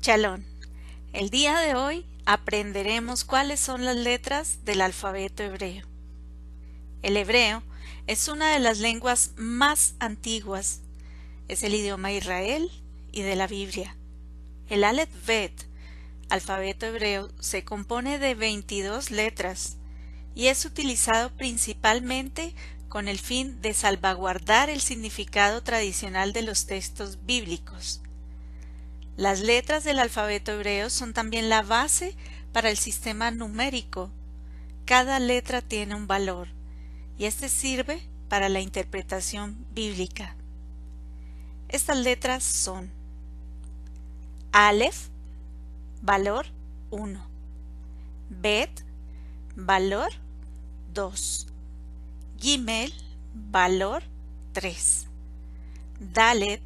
Chalón. El día de hoy aprenderemos cuáles son las letras del alfabeto hebreo. El hebreo es una de las lenguas más antiguas. Es el idioma Israel y de la Biblia. El Aleph Bet, alfabeto hebreo, se compone de 22 letras y es utilizado principalmente con el fin de salvaguardar el significado tradicional de los textos bíblicos. Las letras del alfabeto hebreo son también la base para el sistema numérico. Cada letra tiene un valor y este sirve para la interpretación bíblica. Estas letras son Aleph, valor 1, Bet, valor 2, Gimel, valor 3, Dalet,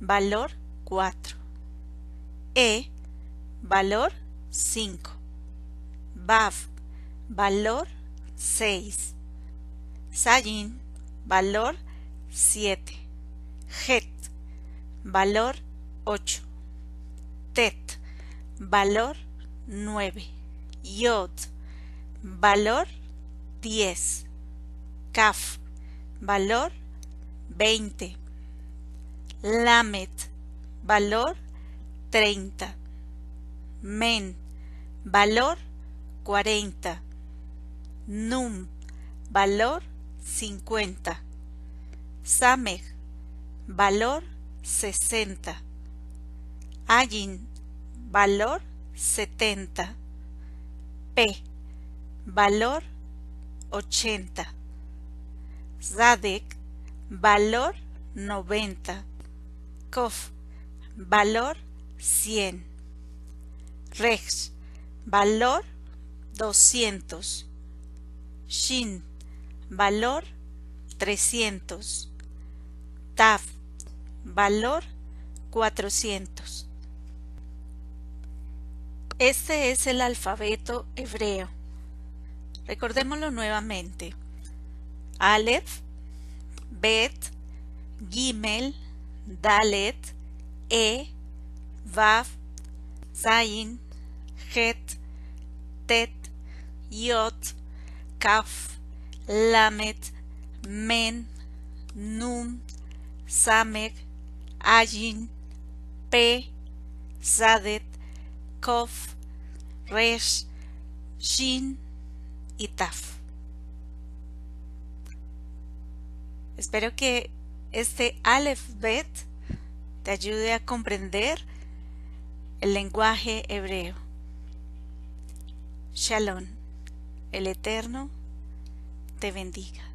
valor 4, e, valor 5. Bav, valor 6. Sayin, valor 7. Het, valor 8. Tet, valor 9. Yod, valor 10. Kaf, valor 20. Lamet, valor 30. Men, valor 40. Num, valor 50. Sameg, valor 60. Ayin, valor 70. P, valor 80. Zadek, valor 90. Kof, valor 100. Rex, valor 200. Shin, valor 300. Taf, valor 400. Este es el alfabeto hebreo. Recordémoslo nuevamente. Aleph, Bet, Gimel, Dalet, E, Vav, Zayin, Het, Tet, Yot, Kaf, Lamet, Men, Num, Samek, Ayin, P, Zadet, Kof, Resh, Shin y Taf. Espero que este Aleph te ayude a comprender el lenguaje hebreo. Shalom, el Eterno te bendiga.